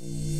you